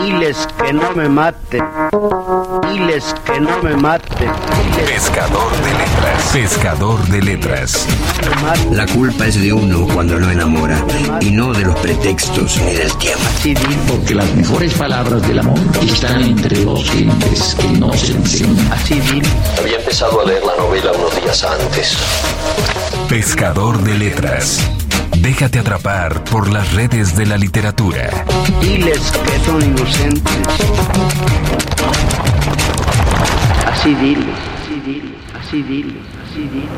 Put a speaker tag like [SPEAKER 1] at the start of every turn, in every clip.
[SPEAKER 1] Diles que no me maten. Diles que no me maten.
[SPEAKER 2] Pescador de letras. Pescador de letras.
[SPEAKER 3] La culpa es de uno cuando no enamora y no de los pretextos ni del tiempo.
[SPEAKER 4] Porque las mejores palabras del amor están entre dos gentes que no se
[SPEAKER 1] dile.
[SPEAKER 5] Había empezado a leer la novela unos días antes.
[SPEAKER 2] Pescador de letras. Déjate atrapar por las redes de la literatura.
[SPEAKER 1] Diles que son inocentes. Así dile. Así dile. Así dile. Así dile.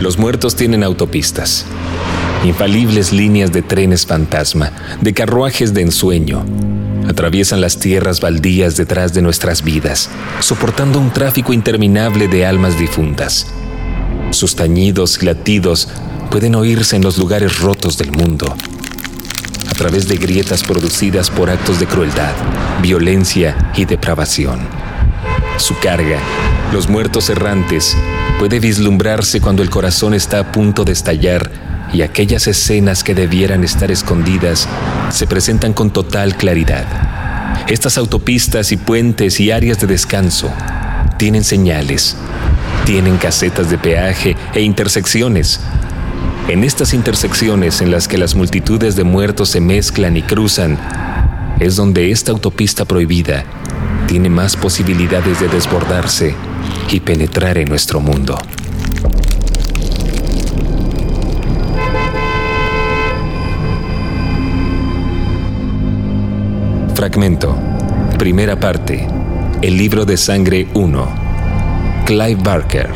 [SPEAKER 6] Los muertos tienen autopistas, infalibles líneas de trenes fantasma, de carruajes de ensueño. Atraviesan las tierras baldías detrás de nuestras vidas, soportando un tráfico interminable de almas difuntas. Sus tañidos y latidos pueden oírse en los lugares rotos del mundo, a través de grietas producidas por actos de crueldad, violencia y depravación. Su carga, los muertos errantes, puede vislumbrarse cuando el corazón está a punto de estallar y aquellas escenas que debieran estar escondidas se presentan con total claridad. Estas autopistas y puentes y áreas de descanso tienen señales, tienen casetas de peaje e intersecciones. En estas intersecciones en las que las multitudes de muertos se mezclan y cruzan, es donde esta autopista prohibida tiene más posibilidades de desbordarse y penetrar en nuestro mundo. Fragmento. Primera parte. El libro de sangre 1. Clive Barker.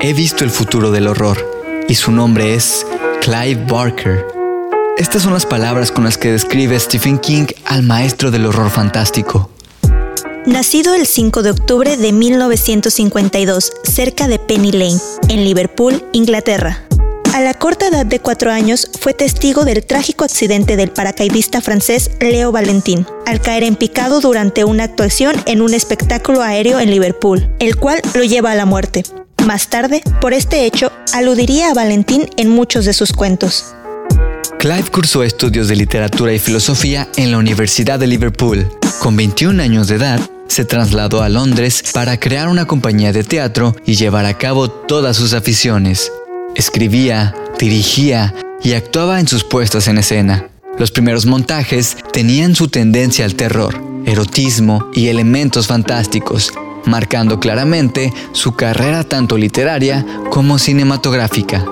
[SPEAKER 7] He visto el futuro del horror y su nombre es Clive Barker. Estas son las palabras con las que describe Stephen King al maestro del horror fantástico.
[SPEAKER 8] Nacido el 5 de octubre de 1952, cerca de Penny Lane, en Liverpool, Inglaterra. A la corta edad de cuatro años, fue testigo del trágico accidente del paracaidista francés Leo Valentin, al caer en picado durante una actuación en un espectáculo aéreo en Liverpool, el cual lo lleva a la muerte. Más tarde, por este hecho, aludiría a Valentín en muchos de sus cuentos.
[SPEAKER 7] Clive cursó estudios de literatura y filosofía en la Universidad de Liverpool. Con 21 años de edad, se trasladó a Londres para crear una compañía de teatro y llevar a cabo todas sus aficiones. Escribía, dirigía y actuaba en sus puestas en escena. Los primeros montajes tenían su tendencia al terror, erotismo y elementos fantásticos, marcando claramente su carrera tanto literaria como cinematográfica.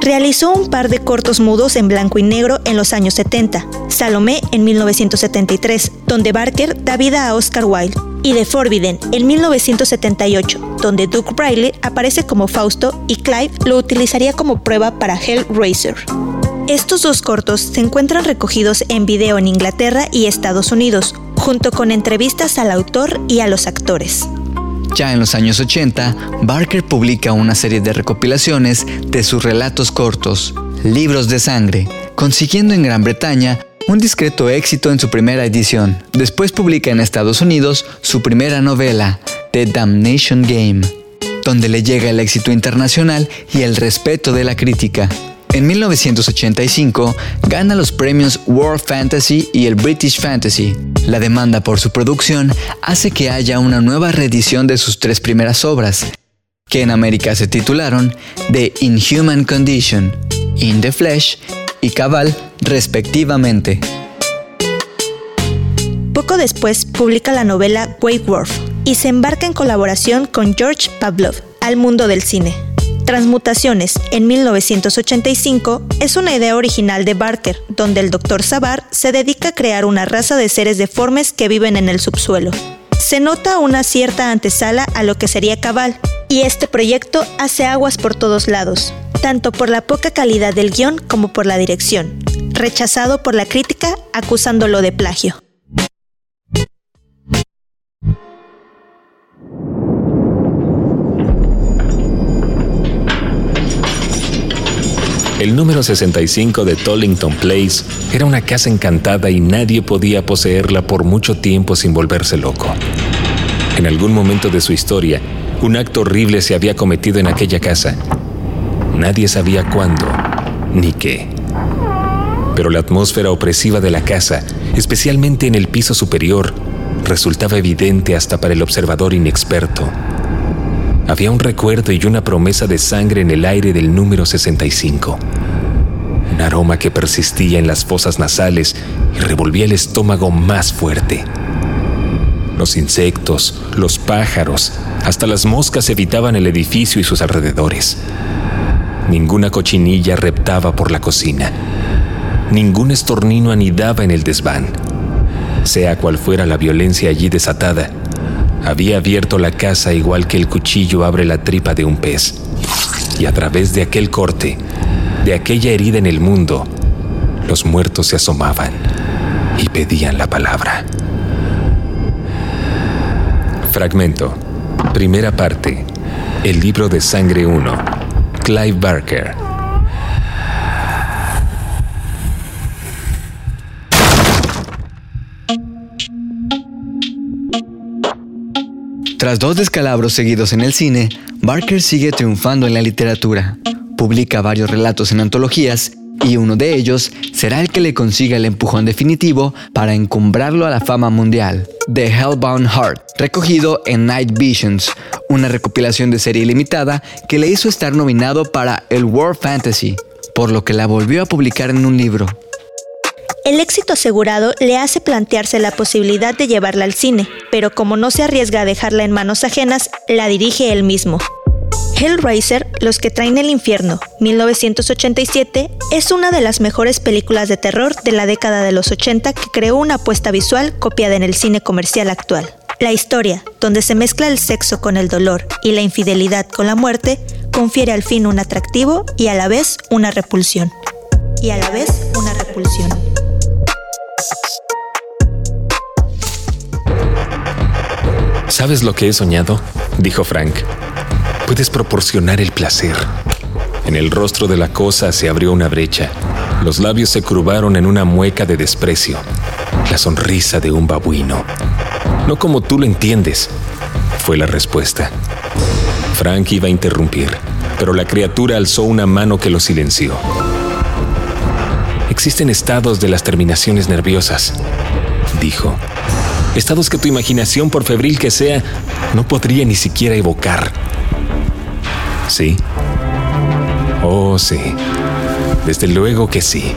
[SPEAKER 8] Realizó un par de cortos mudos en blanco y negro en los años 70, Salomé en 1973, donde Barker da vida a Oscar Wilde, y The Forbidden en 1978, donde Duke Briley aparece como Fausto y Clive lo utilizaría como prueba para Hellraiser. Estos dos cortos se encuentran recogidos en video en Inglaterra y Estados Unidos, junto con entrevistas al autor y a los actores.
[SPEAKER 7] Ya en los años 80, Barker publica una serie de recopilaciones de sus relatos cortos, Libros de Sangre, consiguiendo en Gran Bretaña un discreto éxito en su primera edición. Después publica en Estados Unidos su primera novela, The Damnation Game, donde le llega el éxito internacional y el respeto de la crítica. En 1985 gana los premios World Fantasy y el British Fantasy. La demanda por su producción hace que haya una nueva reedición de sus tres primeras obras, que en América se titularon The Inhuman Condition, In the Flesh y Cabal, respectivamente.
[SPEAKER 8] Poco después publica la novela Wake Wolf y se embarca en colaboración con George Pavlov al mundo del cine. Transmutaciones, en 1985, es una idea original de Barker, donde el Dr. Sabar se dedica a crear una raza de seres deformes que viven en el subsuelo. Se nota una cierta antesala a lo que sería Cabal, y este proyecto hace aguas por todos lados, tanto por la poca calidad del guion como por la dirección, rechazado por la crítica acusándolo de plagio.
[SPEAKER 6] El número 65 de Tollington Place era una casa encantada y nadie podía poseerla por mucho tiempo sin volverse loco. En algún momento de su historia, un acto horrible se había cometido en aquella casa. Nadie sabía cuándo ni qué. Pero la atmósfera opresiva de la casa, especialmente en el piso superior, resultaba evidente hasta para el observador inexperto. Había un recuerdo y una promesa de sangre en el aire del número 65. Un aroma que persistía en las fosas nasales y revolvía el estómago más fuerte. Los insectos, los pájaros, hasta las moscas evitaban el edificio y sus alrededores. Ninguna cochinilla reptaba por la cocina. Ningún estornino anidaba en el desván. Sea cual fuera la violencia allí desatada, había abierto la casa igual que el cuchillo abre la tripa de un pez. Y a través de aquel corte, de aquella herida en el mundo, los muertos se asomaban y pedían la palabra. Fragmento. Primera parte. El libro de Sangre 1. Clive Barker.
[SPEAKER 7] Tras dos descalabros seguidos en el cine, Barker sigue triunfando en la literatura. Publica varios relatos en antologías y uno de ellos será el que le consiga el empujón definitivo para encumbrarlo a la fama mundial, The Hellbound Heart, recogido en Night Visions, una recopilación de serie limitada que le hizo estar nominado para el World Fantasy, por lo que la volvió a publicar en un libro.
[SPEAKER 8] El éxito asegurado le hace plantearse la posibilidad de llevarla al cine, pero como no se arriesga a dejarla en manos ajenas, la dirige él mismo. Hellraiser, Los que traen el infierno, 1987, es una de las mejores películas de terror de la década de los 80 que creó una apuesta visual copiada en el cine comercial actual. La historia, donde se mezcla el sexo con el dolor y la infidelidad con la muerte, confiere al fin un atractivo y a la vez una repulsión. Y a la vez una repulsión.
[SPEAKER 6] ¿Sabes lo que he soñado? dijo Frank. Puedes proporcionar el placer. En el rostro de la cosa se abrió una brecha. Los labios se curvaron en una mueca de desprecio. La sonrisa de un babuino. No como tú lo entiendes, fue la respuesta. Frank iba a interrumpir, pero la criatura alzó una mano que lo silenció. Existen estados de las terminaciones nerviosas, dijo estados que tu imaginación, por febril que sea, no podría ni siquiera evocar. ¿Sí? Oh, sí. Desde luego que sí.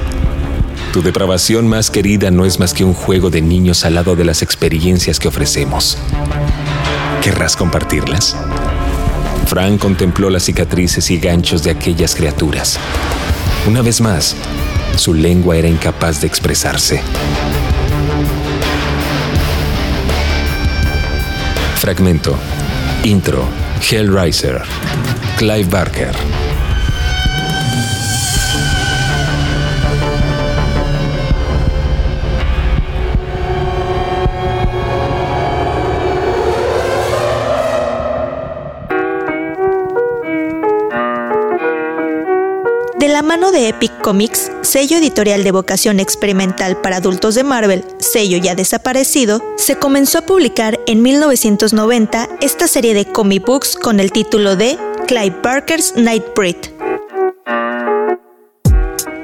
[SPEAKER 6] Tu depravación más querida no es más que un juego de niños al lado de las experiencias que ofrecemos. ¿Querrás compartirlas? Frank contempló las cicatrices y ganchos de aquellas criaturas. Una vez más, su lengua era incapaz de expresarse. Fragmento. Intro. Hellraiser. Clive Barker.
[SPEAKER 8] De la mano de Epic Comics, sello editorial de vocación experimental para adultos de Marvel, sello ya desaparecido, se comenzó a publicar en 1990 esta serie de comic books con el título de Clive Barker's Nightbreed.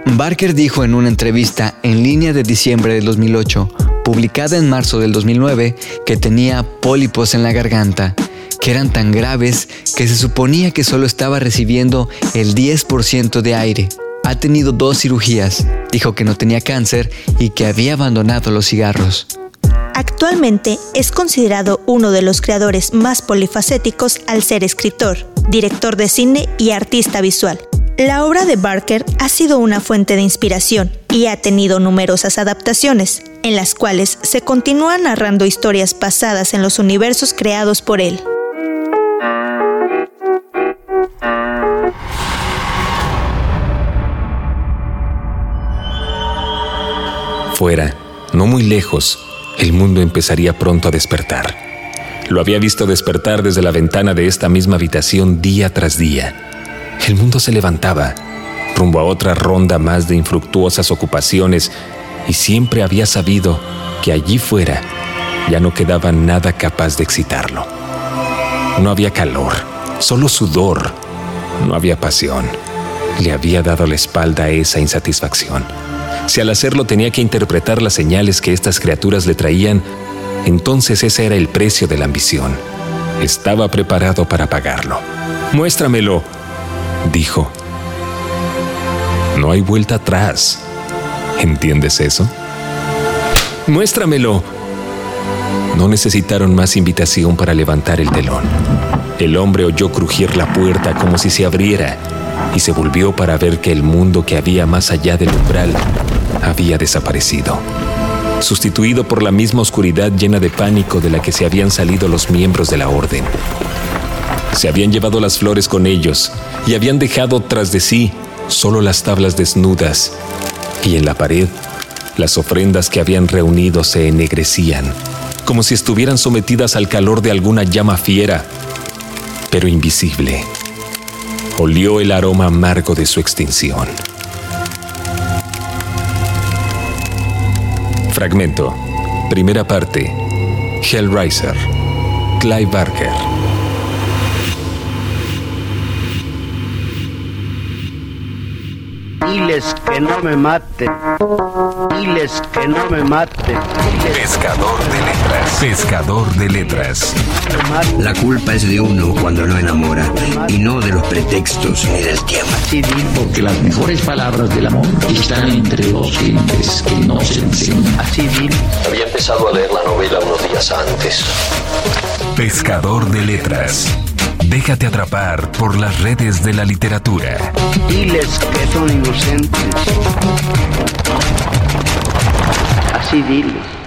[SPEAKER 7] Barker dijo en una entrevista en línea de diciembre del 2008, publicada en marzo del 2009, que tenía pólipos en la garganta que eran tan graves que se suponía que solo estaba recibiendo el 10% de aire. Ha tenido dos cirugías, dijo que no tenía cáncer y que había abandonado los cigarros.
[SPEAKER 8] Actualmente es considerado uno de los creadores más polifacéticos al ser escritor, director de cine y artista visual. La obra de Barker ha sido una fuente de inspiración y ha tenido numerosas adaptaciones, en las cuales se continúan narrando historias basadas en los universos creados por él.
[SPEAKER 6] Fuera, no muy lejos, el mundo empezaría pronto a despertar. Lo había visto despertar desde la ventana de esta misma habitación día tras día. El mundo se levantaba, rumbo a otra ronda más de infructuosas ocupaciones y siempre había sabido que allí fuera ya no quedaba nada capaz de excitarlo. No había calor, solo sudor, no había pasión. Le había dado la espalda a esa insatisfacción. Si al hacerlo tenía que interpretar las señales que estas criaturas le traían, entonces ese era el precio de la ambición. Estaba preparado para pagarlo. Muéstramelo, dijo. No hay vuelta atrás. ¿Entiendes eso? Muéstramelo. No necesitaron más invitación para levantar el telón. El hombre oyó crujir la puerta como si se abriera y se volvió para ver que el mundo que había más allá del umbral había desaparecido, sustituido por la misma oscuridad llena de pánico de la que se habían salido los miembros de la orden. Se habían llevado las flores con ellos y habían dejado tras de sí solo las tablas desnudas y en la pared las ofrendas que habían reunido se ennegrecían, como si estuvieran sometidas al calor de alguna llama fiera, pero invisible. Olió el aroma amargo de su extinción. Fragmento. Primera parte. Hellraiser. Clive Barker.
[SPEAKER 1] Diles que no me maten. Diles que no me maten.
[SPEAKER 2] Pescador de letras. Pescador de letras.
[SPEAKER 3] La culpa es de uno cuando no enamora y no de los pretextos ni del tiempo.
[SPEAKER 4] Porque las mejores palabras del amor están entre dos gentes que no se enseñan.
[SPEAKER 1] Así dile.
[SPEAKER 5] Había empezado a leer la novela unos días antes.
[SPEAKER 2] Pescador de letras. Déjate atrapar por las redes de la literatura.
[SPEAKER 1] Diles que son inocentes. Así diles.